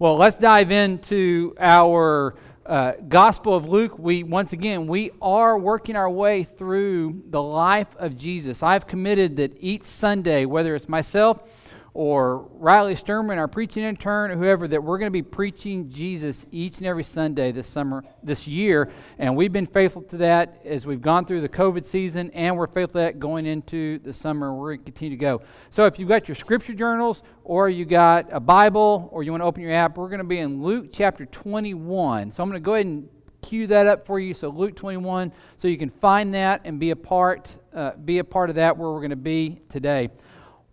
Well, let's dive into our uh, Gospel of Luke. We once again we are working our way through the life of Jesus. I've committed that each Sunday, whether it's myself or Riley Sturman, our preaching intern, or whoever, that we're going to be preaching Jesus each and every Sunday this summer, this year. And we've been faithful to that as we've gone through the COVID season, and we're faithful to that going into the summer. We're going to continue to go. So if you've got your scripture journals, or you got a Bible, or you want to open your app, we're going to be in Luke chapter 21. So I'm going to go ahead and cue that up for you. So Luke 21, so you can find that and be a part, uh, be a part of that where we're going to be today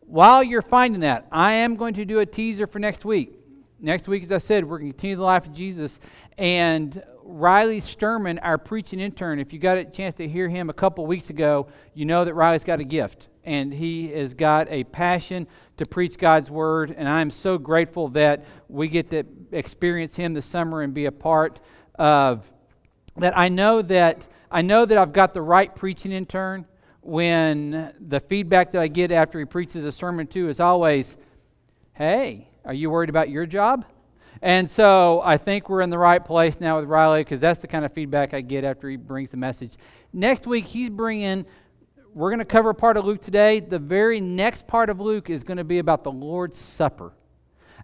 while you're finding that, I am going to do a teaser for next week. Next week, as I said, we're going to continue the life of Jesus. And Riley Sturman, our preaching intern, if you got a chance to hear him a couple weeks ago, you know that Riley's got a gift. And he has got a passion to preach God's word. And I'm so grateful that we get to experience him this summer and be a part of that. I know that I know that I've got the right preaching intern when the feedback that I get after he preaches a sermon too is always, hey, are you worried about your job? And so I think we're in the right place now with Riley because that's the kind of feedback I get after he brings the message. Next week, he's bringing, we're going to cover part of Luke today. The very next part of Luke is going to be about the Lord's Supper.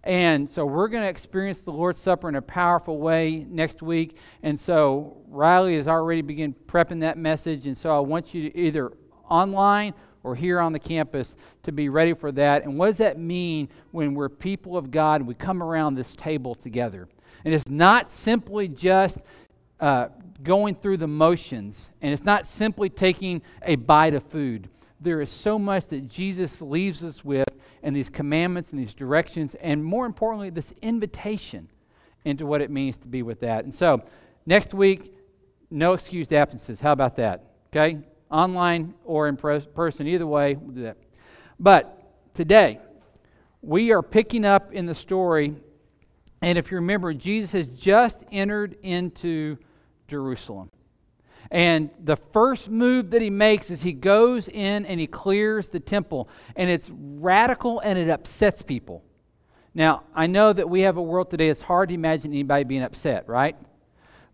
And so we're going to experience the Lord's Supper in a powerful way next week. And so Riley has already begun prepping that message. And so I want you to either online or here on the campus to be ready for that. And what does that mean when we're people of God and we come around this table together? And it's not simply just uh, going through the motions, and it's not simply taking a bite of food. There is so much that Jesus leaves us with, and these commandments and these directions, and more importantly, this invitation into what it means to be with that. And so, next week, no excused absences. How about that? Okay? Online or in person. Either way, we'll do that. But today, we are picking up in the story. And if you remember, Jesus has just entered into Jerusalem. And the first move that he makes is he goes in and he clears the temple. And it's radical and it upsets people. Now, I know that we have a world today, it's hard to imagine anybody being upset, right?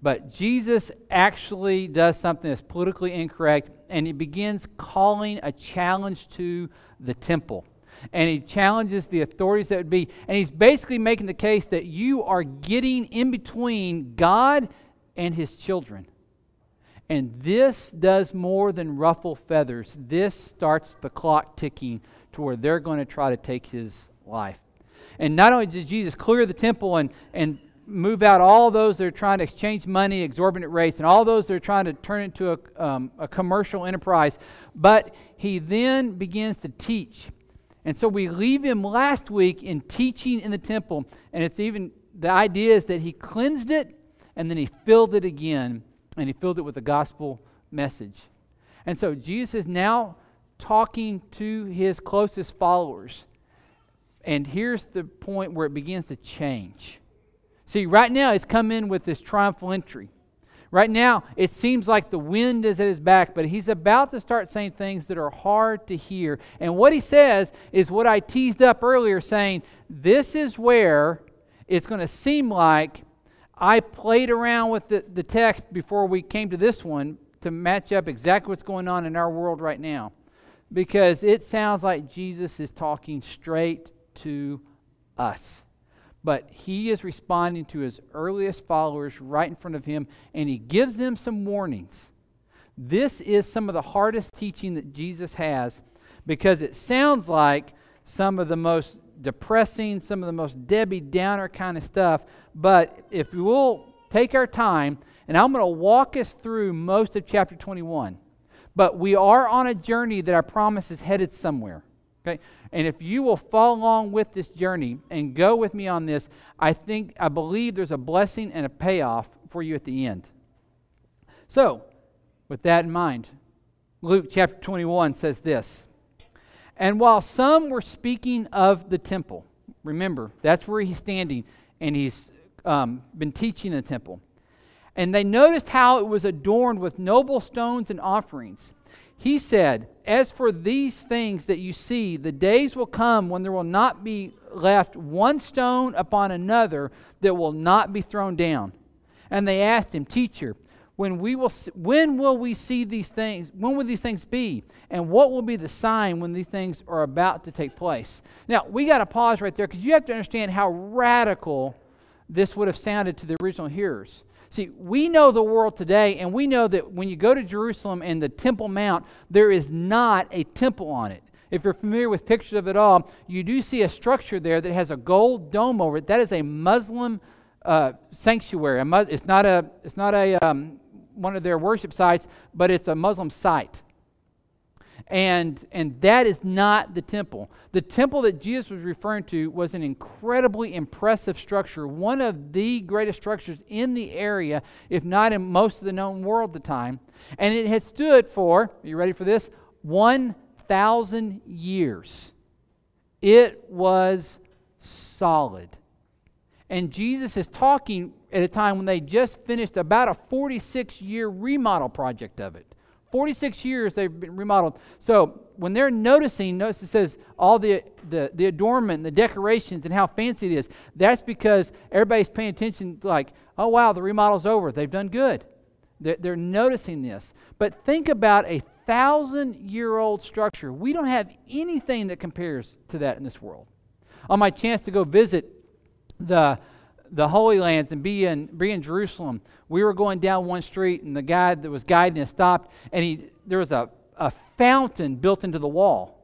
But Jesus actually does something that's politically incorrect, and he begins calling a challenge to the temple. And he challenges the authorities that would be. And he's basically making the case that you are getting in between God and his children. And this does more than ruffle feathers. This starts the clock ticking to where they're going to try to take his life. And not only does Jesus clear the temple and, and move out all those that are trying to exchange money, exorbitant rates, and all those that are trying to turn into a, um, a commercial enterprise. But he then begins to teach. And so we leave him last week in teaching in the temple. And it's even, the idea is that he cleansed it and then he filled it again. And he filled it with the gospel message. And so Jesus is now talking to his closest followers. And here's the point where it begins to change. See, right now he's come in with this triumphal entry. Right now, it seems like the wind is at his back, but he's about to start saying things that are hard to hear. And what he says is what I teased up earlier, saying, This is where it's going to seem like I played around with the, the text before we came to this one to match up exactly what's going on in our world right now. Because it sounds like Jesus is talking straight to us but he is responding to his earliest followers right in front of him, and he gives them some warnings. This is some of the hardest teaching that Jesus has because it sounds like some of the most depressing, some of the most Debbie Downer kind of stuff. But if we will take our time, and I'm going to walk us through most of chapter 21. But we are on a journey that I promise is headed somewhere. Okay? And if you will follow along with this journey and go with me on this, I think, I believe there's a blessing and a payoff for you at the end. So, with that in mind, Luke chapter 21 says this And while some were speaking of the temple, remember, that's where he's standing, and he's um, been teaching the temple. And they noticed how it was adorned with noble stones and offerings. He said, As for these things that you see, the days will come when there will not be left one stone upon another that will not be thrown down. And they asked him, Teacher, when we will when will we see these things when will these things be? And what will be the sign when these things are about to take place? Now we got to pause right there because you have to understand how radical this would have sounded to the original hearers see we know the world today and we know that when you go to jerusalem and the temple mount there is not a temple on it if you're familiar with pictures of it all you do see a structure there that has a gold dome over it that is a muslim uh, sanctuary. It's not a, it's not a um, one of their worship sites, but it's a Muslim site. And, and that is not the temple. The temple that Jesus was referring to was an incredibly impressive structure, one of the greatest structures in the area, if not in most of the known world at the time. And it had stood for, are you ready for this? 1,000 years. It was solid. And Jesus is talking at a time when they just finished about a 46 year remodel project of it. 46 years they've been remodeled. So when they're noticing, notice it says all the, the, the adornment the decorations and how fancy it is. That's because everybody's paying attention, like, oh, wow, the remodel's over. They've done good. They're, they're noticing this. But think about a thousand year old structure. We don't have anything that compares to that in this world. On my chance to go visit the the Holy Lands and be in, be in Jerusalem, we were going down one street, and the guy that was guiding us stopped, and he, there was a, a fountain built into the wall.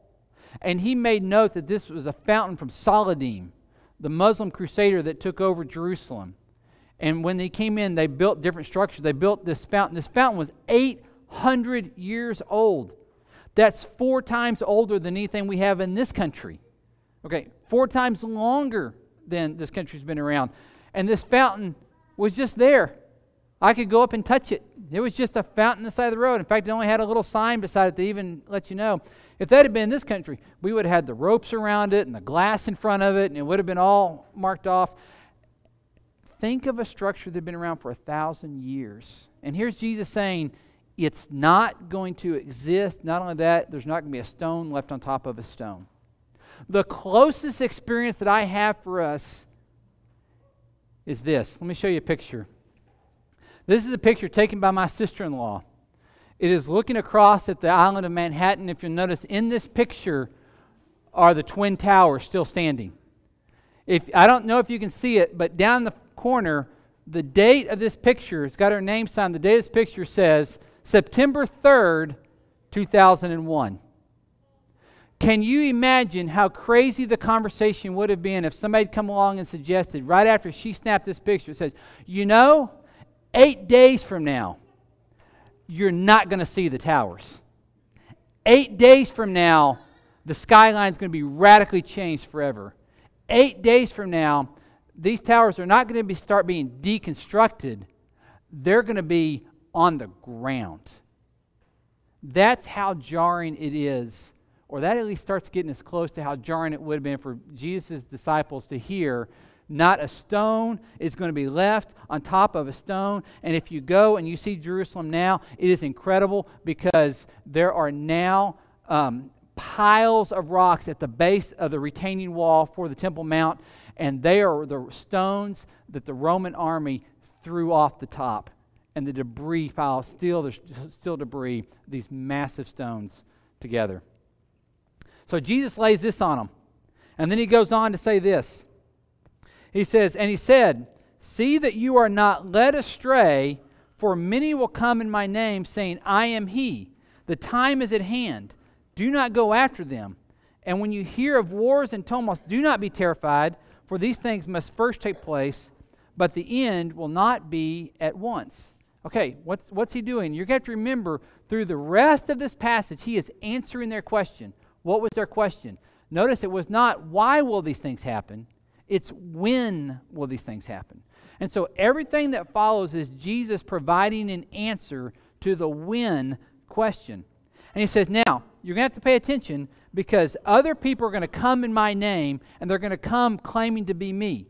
And he made note that this was a fountain from Saladin, the Muslim crusader that took over Jerusalem. And when they came in, they built different structures. They built this fountain. This fountain was 800 years old. That's four times older than anything we have in this country. Okay, four times longer than this country's been around and this fountain was just there. I could go up and touch it. It was just a fountain on the side of the road. In fact, it only had a little sign beside it to even let you know. If that had been in this country, we would have had the ropes around it and the glass in front of it, and it would have been all marked off. Think of a structure that had been around for a thousand years. And here's Jesus saying, it's not going to exist. Not only that, there's not going to be a stone left on top of a stone. The closest experience that I have for us is this. Let me show you a picture. This is a picture taken by my sister in law. It is looking across at the island of Manhattan. If you'll notice, in this picture are the Twin Towers still standing. If, I don't know if you can see it, but down the corner, the date of this picture, it's got her name signed. The date of this picture says September 3rd, 2001. Can you imagine how crazy the conversation would have been if somebody had come along and suggested, right after she snapped this picture, says, You know, eight days from now, you're not going to see the towers. Eight days from now, the skyline is going to be radically changed forever. Eight days from now, these towers are not going to be, start being deconstructed, they're going to be on the ground. That's how jarring it is or that at least starts getting us close to how jarring it would have been for Jesus' disciples to hear not a stone is going to be left on top of a stone. And if you go and you see Jerusalem now, it is incredible because there are now um, piles of rocks at the base of the retaining wall for the Temple Mount, and they are the stones that the Roman army threw off the top. And the debris pile, still, there's still debris, these massive stones together. So Jesus lays this on them. And then he goes on to say this. He says, And he said, See that you are not led astray, for many will come in my name, saying, I am he. The time is at hand. Do not go after them. And when you hear of wars and tumults, do not be terrified, for these things must first take place, but the end will not be at once. Okay, what's, what's he doing? You're going to have to remember through the rest of this passage, he is answering their question. What was their question? Notice it was not, why will these things happen? It's when will these things happen? And so everything that follows is Jesus providing an answer to the when question. And he says, now, you're going to have to pay attention because other people are going to come in my name and they're going to come claiming to be me.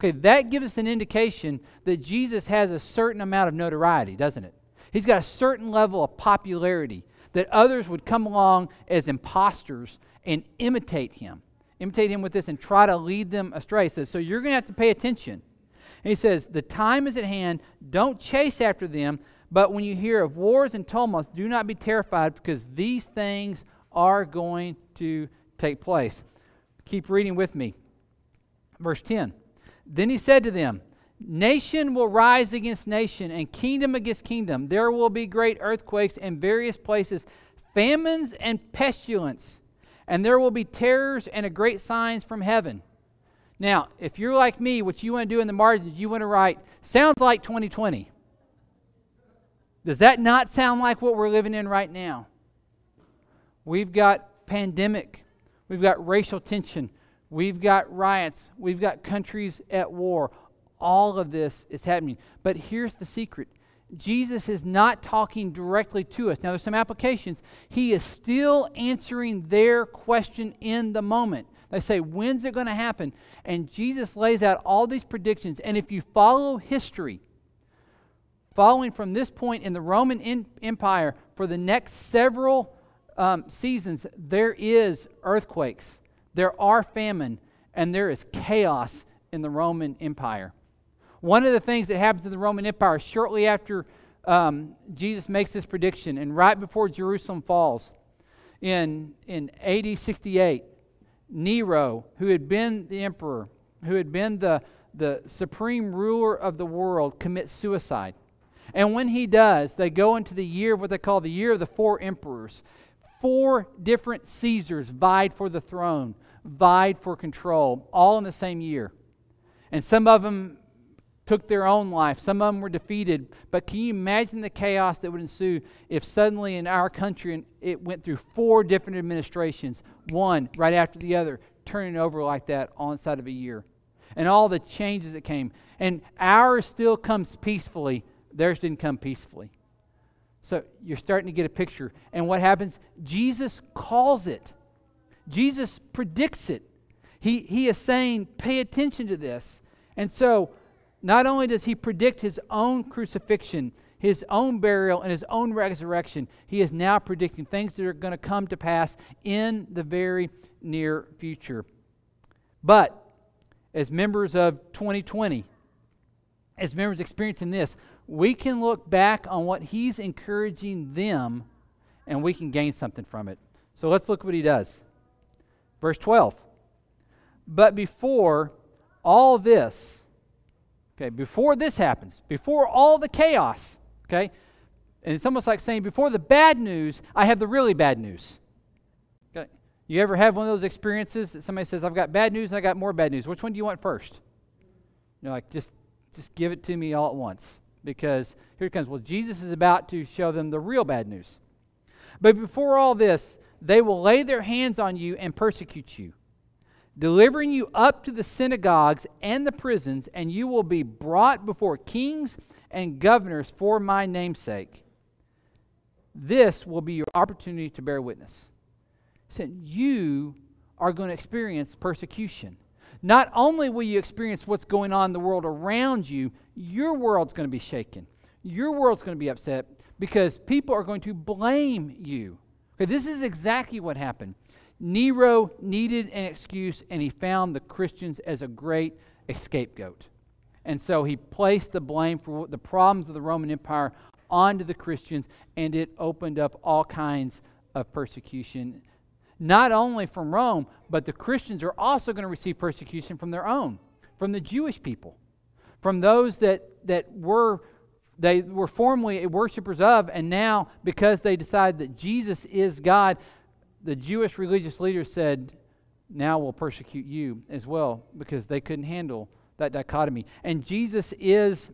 Okay, that gives us an indication that Jesus has a certain amount of notoriety, doesn't it? He's got a certain level of popularity that others would come along as imposters and imitate him. Imitate him with this and try to lead them astray. He says, So you're going to have to pay attention. And he says, The time is at hand. Don't chase after them. But when you hear of wars and tumults, do not be terrified because these things are going to take place. Keep reading with me. Verse 10. Then he said to them, Nation will rise against nation, and kingdom against kingdom. There will be great earthquakes in various places, famines and pestilence, and there will be terrors and a great signs from heaven. Now, if you're like me, what you want to do in the margins, you want to write, sounds like 2020. Does that not sound like what we're living in right now? We've got pandemic, we've got racial tension, we've got riots, we've got countries at war all of this is happening. But here's the secret Jesus is not talking directly to us. Now, there's some applications. He is still answering their question in the moment. They say, When's it going to happen? And Jesus lays out all these predictions. And if you follow history, following from this point in the Roman in- Empire for the next several um, seasons, there is earthquakes, there are famine, and there is chaos in the Roman Empire. One of the things that happens in the Roman Empire shortly after um, Jesus makes this prediction and right before Jerusalem falls in, in AD 68, Nero, who had been the emperor, who had been the, the supreme ruler of the world, commits suicide. And when he does, they go into the year of what they call the year of the four emperors. Four different Caesars vied for the throne, vied for control, all in the same year. And some of them took their own life. Some of them were defeated. But can you imagine the chaos that would ensue if suddenly in our country it went through four different administrations, one right after the other, turning over like that on inside of a year? And all the changes that came. And ours still comes peacefully, theirs didn't come peacefully. So you're starting to get a picture. And what happens? Jesus calls it, Jesus predicts it. He, he is saying, pay attention to this. And so not only does he predict his own crucifixion, his own burial, and his own resurrection, he is now predicting things that are going to come to pass in the very near future. But as members of 2020, as members experiencing this, we can look back on what he's encouraging them and we can gain something from it. So let's look what he does. Verse 12. But before all this, Okay, before this happens, before all the chaos, okay, and it's almost like saying, before the bad news, I have the really bad news. Okay, you ever have one of those experiences that somebody says, I've got bad news and I got more bad news? Which one do you want first? You're like, just, just give it to me all at once. Because here it comes. Well, Jesus is about to show them the real bad news. But before all this, they will lay their hands on you and persecute you delivering you up to the synagogues and the prisons, and you will be brought before kings and governors for my namesake. This will be your opportunity to bear witness. He You are going to experience persecution. Not only will you experience what's going on in the world around you, your world's going to be shaken. Your world's going to be upset because people are going to blame you. Okay, this is exactly what happened. Nero needed an excuse, and he found the Christians as a great scapegoat. And so he placed the blame for the problems of the Roman Empire onto the Christians, and it opened up all kinds of persecution, not only from Rome, but the Christians are also going to receive persecution from their own, from the Jewish people, from those that, that were they were formerly worshippers of, and now because they decide that Jesus is God, the Jewish religious leaders said, now we'll persecute you as well because they couldn't handle that dichotomy. And Jesus is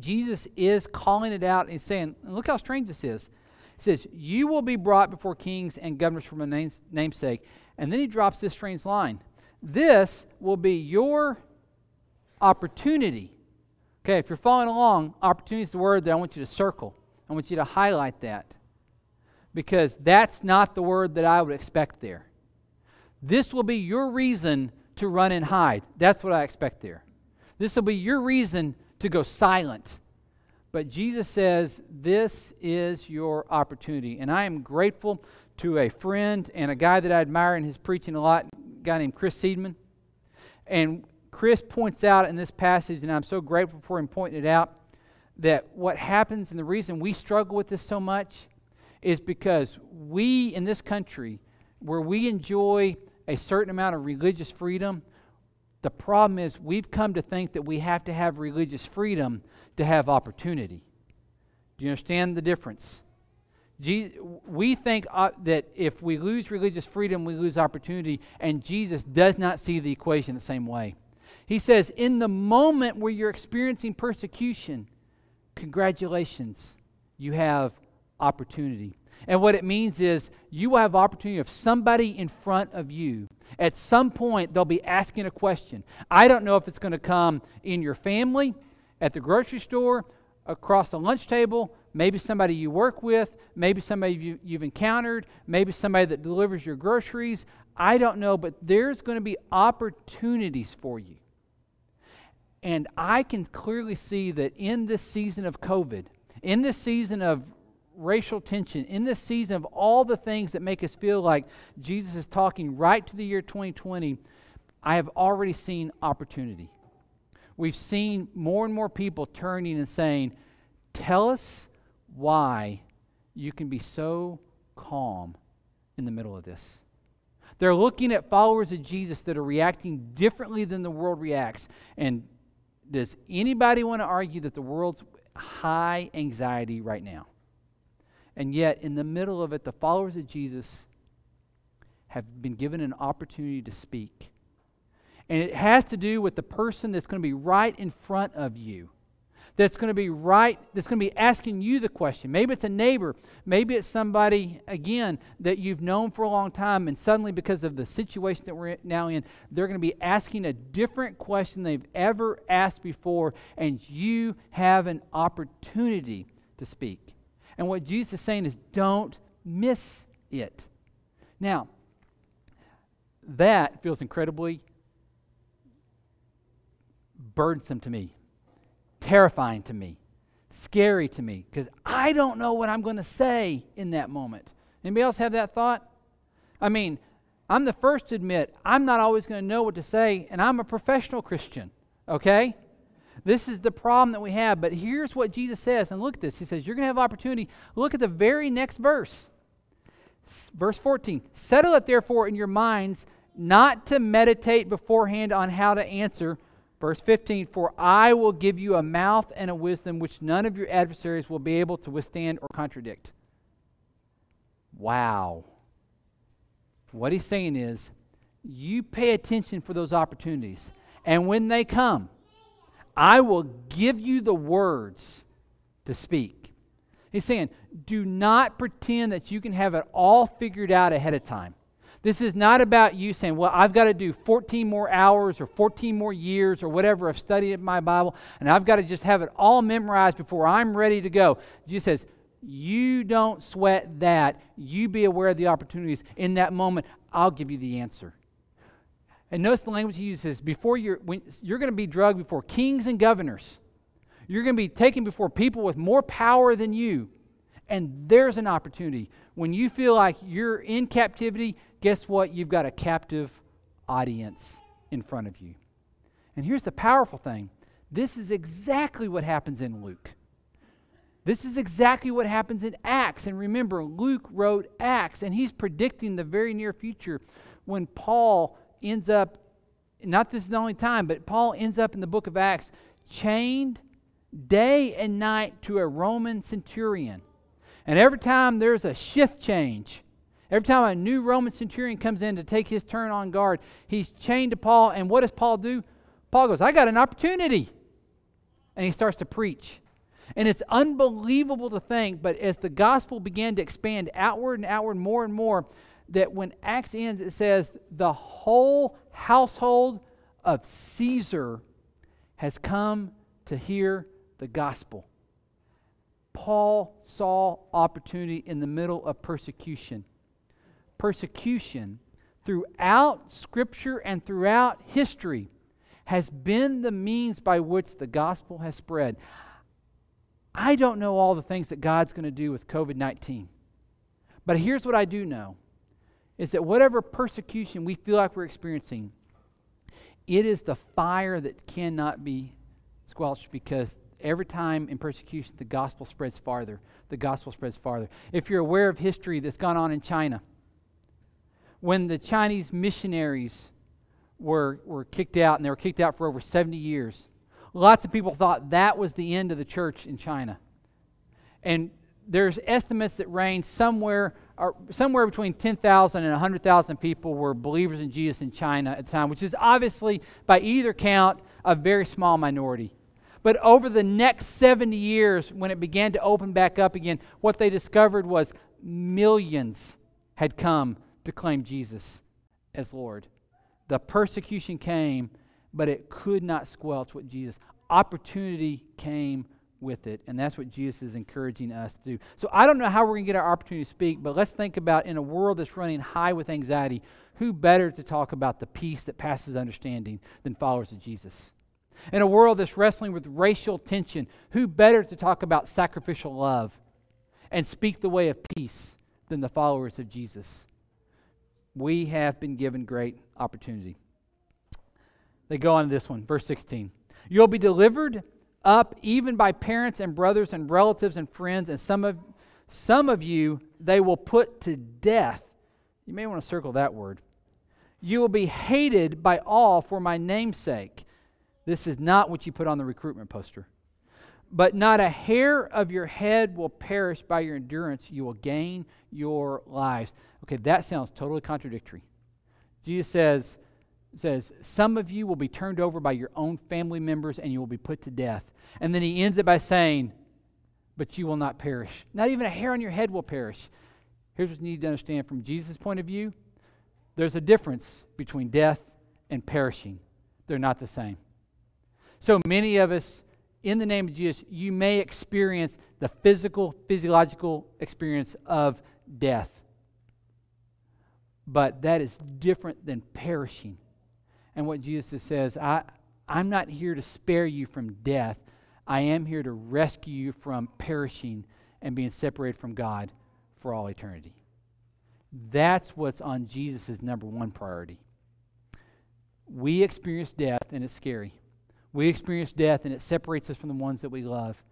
Jesus is calling it out and saying, look how strange this is. He says, You will be brought before kings and governors for my name's, namesake. And then he drops this strange line. This will be your opportunity. Okay, if you're following along, opportunity is the word that I want you to circle. I want you to highlight that because that's not the word that I would expect there. This will be your reason to run and hide. That's what I expect there. This will be your reason to go silent. But Jesus says, This is your opportunity. And I am grateful to a friend and a guy that I admire in his preaching a lot, a guy named Chris Seidman. And Chris points out in this passage, and I'm so grateful for him pointing it out, that what happens and the reason we struggle with this so much is because we in this country, where we enjoy a certain amount of religious freedom, the problem is we've come to think that we have to have religious freedom to have opportunity. Do you understand the difference? We think uh, that if we lose religious freedom, we lose opportunity, and Jesus does not see the equation the same way. He says, in the moment where you're experiencing persecution, congratulations, you have opportunity. And what it means is you will have opportunity of somebody in front of you. At some point, they'll be asking a question. I don't know if it's going to come in your family, at the grocery store, across the lunch table, maybe somebody you work with, maybe somebody you, you've encountered, maybe somebody that delivers your groceries. I don't know, but there's going to be opportunities for you. And I can clearly see that in this season of COVID, in this season of racial tension, in this season of all the things that make us feel like Jesus is talking right to the year 2020, I have already seen opportunity. We've seen more and more people turning and saying, Tell us why you can be so calm in the middle of this. They're looking at followers of Jesus that are reacting differently than the world reacts. And does anybody want to argue that the world's high anxiety right now? And yet, in the middle of it, the followers of Jesus have been given an opportunity to speak. And it has to do with the person that's going to be right in front of you. That's going to be right, that's going to be asking you the question. Maybe it's a neighbor. Maybe it's somebody, again, that you've known for a long time, and suddenly, because of the situation that we're now in, they're going to be asking a different question they've ever asked before, and you have an opportunity to speak. And what Jesus is saying is don't miss it. Now, that feels incredibly burdensome to me, terrifying to me, scary to me, because I don't know what I'm going to say in that moment. Anybody else have that thought? I mean, I'm the first to admit I'm not always going to know what to say, and I'm a professional Christian, okay? This is the problem that we have. But here's what Jesus says, and look at this. He says, You're going to have opportunity. Look at the very next verse. Verse 14 Settle it therefore in your minds not to meditate beforehand on how to answer. Verse 15 For I will give you a mouth and a wisdom which none of your adversaries will be able to withstand or contradict. Wow. What he's saying is, you pay attention for those opportunities. And when they come, I will give you the words to speak. He's saying, do not pretend that you can have it all figured out ahead of time. This is not about you saying, well, I've got to do 14 more hours or 14 more years or whatever of studying my Bible, and I've got to just have it all memorized before I'm ready to go. Jesus says, you don't sweat that. You be aware of the opportunities. In that moment, I'll give you the answer. And notice the language he uses before you're, when, you're going to be drugged before kings and governors. You're going to be taken before people with more power than you. And there's an opportunity. When you feel like you're in captivity, guess what? You've got a captive audience in front of you. And here's the powerful thing this is exactly what happens in Luke. This is exactly what happens in Acts. And remember, Luke wrote Acts, and he's predicting the very near future when Paul ends up, not this is the only time, but Paul ends up in the book of Acts chained day and night to a Roman centurion. And every time there's a shift change, every time a new Roman centurion comes in to take his turn on guard, he's chained to Paul. And what does Paul do? Paul goes, I got an opportunity. And he starts to preach. And it's unbelievable to think, but as the gospel began to expand outward and outward more and more, that when Acts ends, it says, the whole household of Caesar has come to hear the gospel. Paul saw opportunity in the middle of persecution. Persecution throughout Scripture and throughout history has been the means by which the gospel has spread. I don't know all the things that God's going to do with COVID 19. But here's what I do know is that whatever persecution we feel like we're experiencing, it is the fire that cannot be squelched because every time in persecution the gospel spreads farther. The gospel spreads farther. If you're aware of history that's gone on in China, when the Chinese missionaries were, were kicked out, and they were kicked out for over 70 years, lots of people thought that was the end of the church in China. And there's estimates that range somewhere somewhere between 10,000 and 100,000 people were believers in Jesus in China at the time, which is obviously, by either count, a very small minority. But over the next 70 years, when it began to open back up again, what they discovered was millions had come to claim Jesus as Lord. The persecution came, but it could not squelch what Jesus. Opportunity came with it. And that's what Jesus is encouraging us to do. So I don't know how we're going to get our opportunity to speak, but let's think about in a world that's running high with anxiety, who better to talk about the peace that passes understanding than followers of Jesus? In a world that's wrestling with racial tension, who better to talk about sacrificial love and speak the way of peace than the followers of Jesus? We have been given great opportunity. They go on to this one, verse 16. You'll be delivered up even by parents and brothers and relatives and friends, and some of, some of you they will put to death. You may want to circle that word. You will be hated by all for my name's sake. This is not what you put on the recruitment poster. But not a hair of your head will perish by your endurance. You will gain your lives. Okay, that sounds totally contradictory. Jesus says, says, Some of you will be turned over by your own family members and you will be put to death. And then he ends it by saying, But you will not perish. Not even a hair on your head will perish. Here's what you need to understand from Jesus' point of view there's a difference between death and perishing, they're not the same. So many of us, in the name of Jesus, you may experience the physical, physiological experience of death. But that is different than perishing. And what Jesus says, I, I'm not here to spare you from death. I am here to rescue you from perishing and being separated from God for all eternity. That's what's on Jesus' number one priority. We experience death, and it's scary. We experience death, and it separates us from the ones that we love.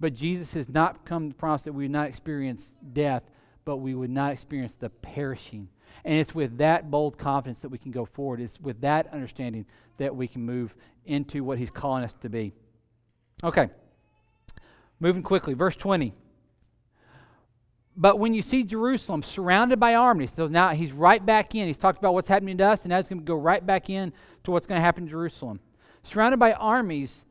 But Jesus has not come to promise that we would not experience death, but we would not experience the perishing and it's with that bold confidence that we can go forward. It's with that understanding that we can move into what he's calling us to be. Okay. Moving quickly. Verse 20. But when you see Jerusalem surrounded by armies, so now he's right back in. He's talked about what's happening to us, and now he's going to go right back in to what's going to happen in Jerusalem. Surrounded by armies,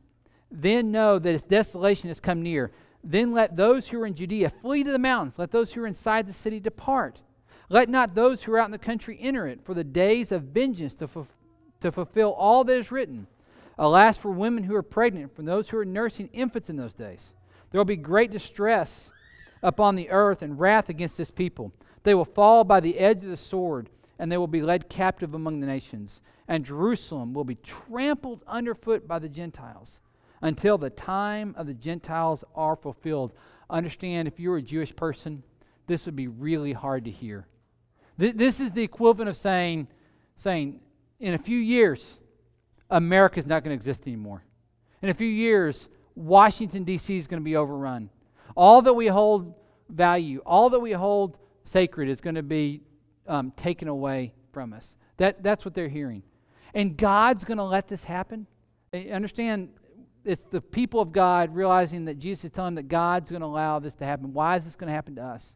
then know that its desolation has come near. Then let those who are in Judea flee to the mountains. Let those who are inside the city depart. Let not those who are out in the country enter it, for the days of vengeance to, fu- to fulfill all that is written. Alas, for women who are pregnant, for those who are nursing infants in those days. There will be great distress upon the earth and wrath against this people. They will fall by the edge of the sword, and they will be led captive among the nations. And Jerusalem will be trampled underfoot by the Gentiles until the time of the Gentiles are fulfilled. Understand, if you're a Jewish person, this would be really hard to hear. This is the equivalent of saying, saying, in a few years, America is not going to exist anymore. In a few years, Washington, D.C. is going to be overrun. All that we hold value, all that we hold sacred is going to be um, taken away from us. That, that's what they're hearing. And God's going to let this happen. Understand, it's the people of God realizing that Jesus is telling them that God's going to allow this to happen. Why is this going to happen to us?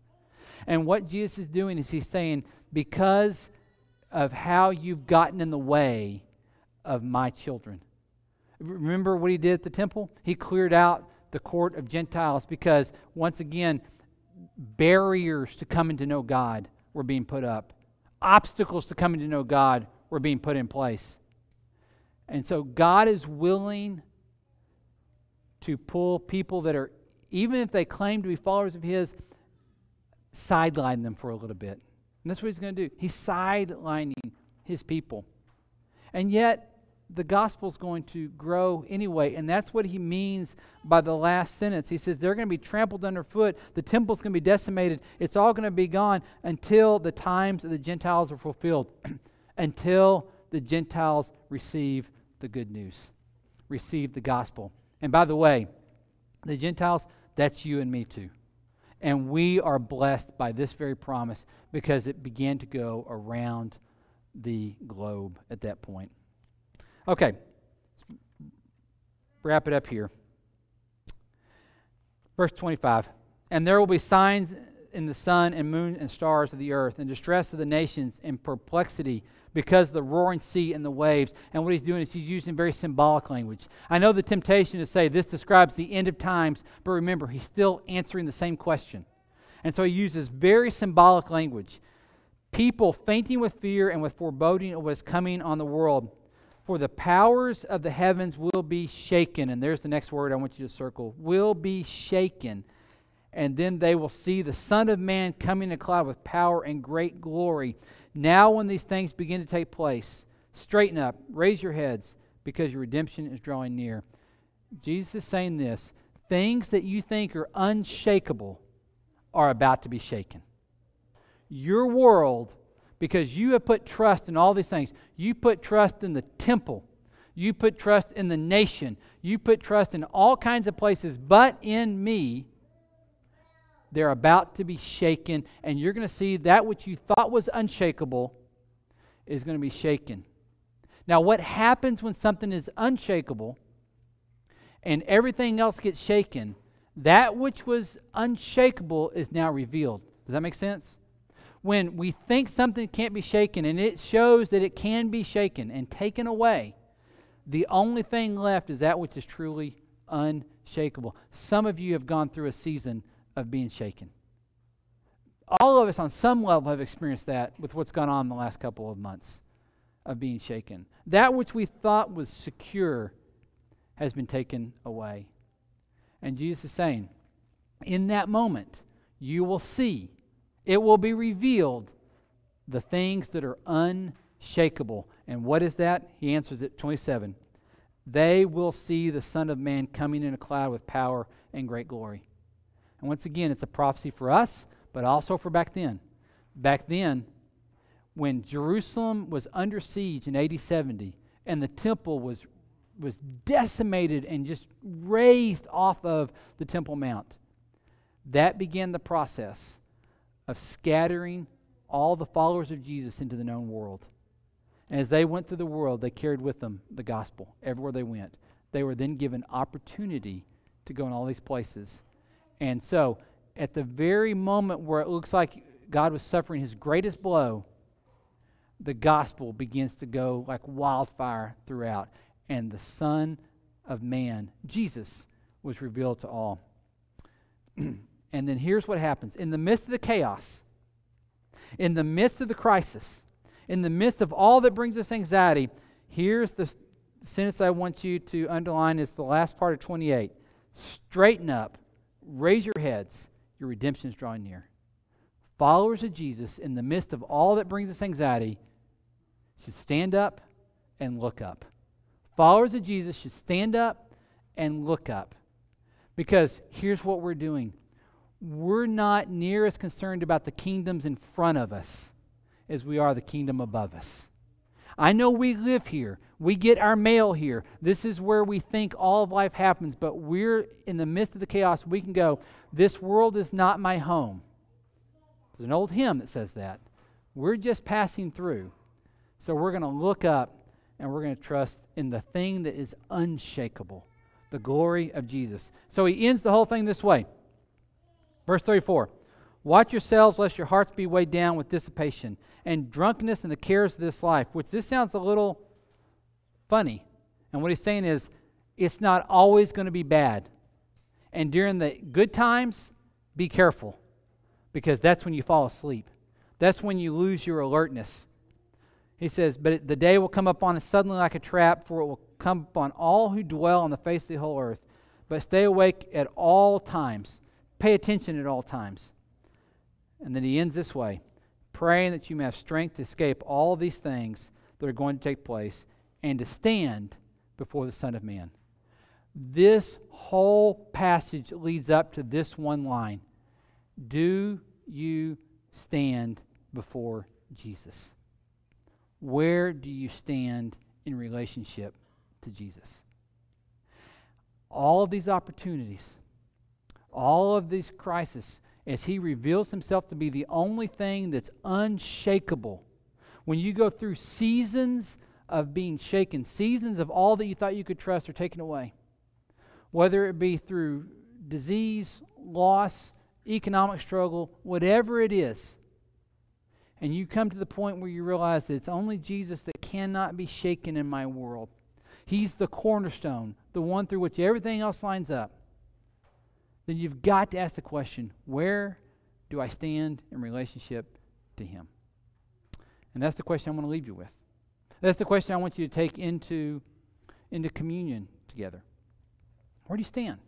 And what Jesus is doing is he's saying, because of how you've gotten in the way of my children. Remember what he did at the temple? He cleared out the court of Gentiles because, once again, barriers to coming to know God were being put up, obstacles to coming to know God were being put in place. And so, God is willing to pull people that are, even if they claim to be followers of His, sideline them for a little bit. And that's what he's going to do. He's sidelining his people. And yet, the gospel's going to grow anyway. And that's what he means by the last sentence. He says they're going to be trampled underfoot, the temple's going to be decimated, it's all going to be gone until the times of the Gentiles are fulfilled, until the Gentiles receive the good news, receive the gospel. And by the way, the Gentiles, that's you and me too. And we are blessed by this very promise because it began to go around the globe at that point. Okay, wrap it up here. Verse 25 And there will be signs in the sun and moon and stars of the earth, and distress of the nations, and perplexity because the roaring sea and the waves. And what he's doing is he's using very symbolic language. I know the temptation to say this describes the end of times, but remember, he's still answering the same question. And so he uses very symbolic language. People fainting with fear and with foreboding of what's coming on the world. For the powers of the heavens will be shaken. And there's the next word I want you to circle will be shaken. And then they will see the Son of Man coming in a cloud with power and great glory. Now, when these things begin to take place, straighten up, raise your heads, because your redemption is drawing near. Jesus is saying this things that you think are unshakable are about to be shaken. Your world, because you have put trust in all these things, you put trust in the temple, you put trust in the nation, you put trust in all kinds of places, but in me, they're about to be shaken, and you're going to see that which you thought was unshakable is going to be shaken. Now, what happens when something is unshakable and everything else gets shaken? That which was unshakable is now revealed. Does that make sense? When we think something can't be shaken and it shows that it can be shaken and taken away, the only thing left is that which is truly unshakable. Some of you have gone through a season of being shaken. All of us, on some level, have experienced that with what's gone on in the last couple of months of being shaken. That which we thought was secure has been taken away. And Jesus is saying, in that moment, you will see, it will be revealed, the things that are unshakable. And what is that? He answers it 27. They will see the Son of Man coming in a cloud with power and great glory. And once again, it's a prophecy for us, but also for back then. Back then, when Jerusalem was under siege in AD 70 and the temple was, was decimated and just razed off of the Temple Mount, that began the process of scattering all the followers of Jesus into the known world. And as they went through the world, they carried with them the gospel everywhere they went. They were then given opportunity to go in all these places and so, at the very moment where it looks like God was suffering his greatest blow, the gospel begins to go like wildfire throughout. And the Son of Man, Jesus, was revealed to all. and then here's what happens in the midst of the chaos, in the midst of the crisis, in the midst of all that brings us anxiety, here's the sentence I want you to underline. is the last part of 28. Straighten up raise your heads, your redemption is drawing near. Followers of Jesus, in the midst of all that brings us anxiety, should stand up and look up. Followers of Jesus should stand up and look up. Because here's what we're doing we're not near as concerned about the kingdoms in front of us as we are the kingdom above us. I know we live here. We get our mail here. This is where we think all of life happens, but we're in the midst of the chaos. We can go, This world is not my home. There's an old hymn that says that. We're just passing through. So we're going to look up and we're going to trust in the thing that is unshakable the glory of Jesus. So he ends the whole thing this way. Verse 34 Watch yourselves, lest your hearts be weighed down with dissipation and drunkenness and the cares of this life, which this sounds a little funny. And what he's saying is, it's not always going to be bad. And during the good times, be careful because that's when you fall asleep. That's when you lose your alertness. He says, But the day will come upon us suddenly like a trap, for it will come upon all who dwell on the face of the whole earth. But stay awake at all times, pay attention at all times. And then he ends this way praying that you may have strength to escape all these things that are going to take place and to stand before the Son of Man. This whole passage leads up to this one line Do you stand before Jesus? Where do you stand in relationship to Jesus? All of these opportunities, all of these crises, as He reveals Himself to be the only thing that's unshakable. When you go through seasons of being shaken, seasons of all that you thought you could trust are taken away, whether it be through disease, loss, economic struggle, whatever it is, and you come to the point where you realize that it's only Jesus that cannot be shaken in my world. He's the cornerstone, the one through which everything else lines up. Then you've got to ask the question where do I stand in relationship to Him? And that's the question I want to leave you with. That's the question I want you to take into, into communion together. Where do you stand?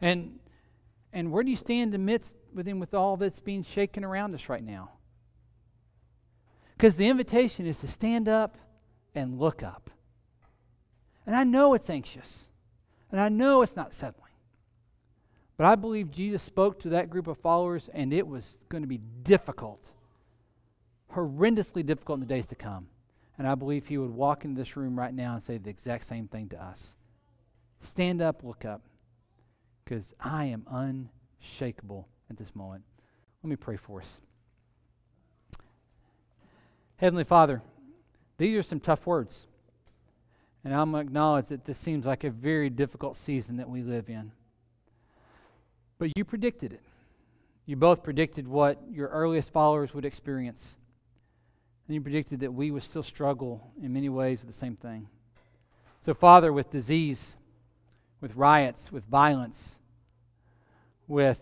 And, and where do you stand amidst within with all that's being shaken around us right now? Because the invitation is to stand up and look up. And I know it's anxious, and I know it's not settling. But I believe Jesus spoke to that group of followers, and it was going to be difficult, horrendously difficult in the days to come. And I believe he would walk into this room right now and say the exact same thing to us Stand up, look up, because I am unshakable at this moment. Let me pray for us. Heavenly Father, these are some tough words. And I'm going to acknowledge that this seems like a very difficult season that we live in. But you predicted it. You both predicted what your earliest followers would experience. And you predicted that we would still struggle in many ways with the same thing. So, Father, with disease, with riots, with violence, with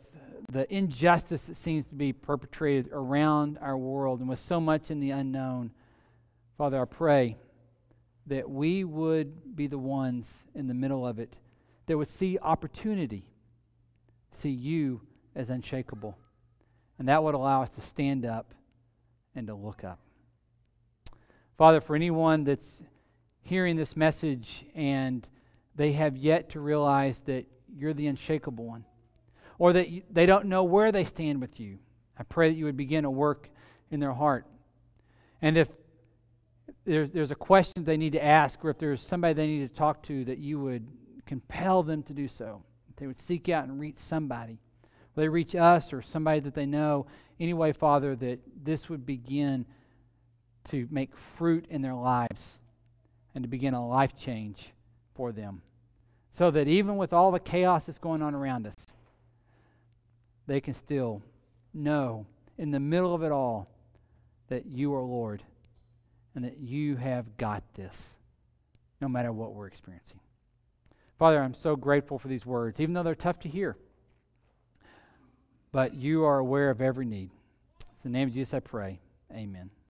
the injustice that seems to be perpetrated around our world and with so much in the unknown, Father, I pray that we would be the ones in the middle of it that would see opportunity, see you as unshakable. And that would allow us to stand up and to look up. Father, for anyone that's hearing this message and they have yet to realize that you're the unshakable one, or that you, they don't know where they stand with you. I pray that you would begin to work in their heart. And if there's, there's a question they need to ask, or if there's somebody they need to talk to, that you would compel them to do so. They would seek out and reach somebody. Whether they reach us or somebody that they know. Anyway, Father, that this would begin to make fruit in their lives and to begin a life change for them. So that even with all the chaos that's going on around us, they can still know in the middle of it all that you are Lord and that you have got this no matter what we're experiencing. Father, I'm so grateful for these words, even though they're tough to hear. But you are aware of every need. In the name of Jesus, I pray. Amen.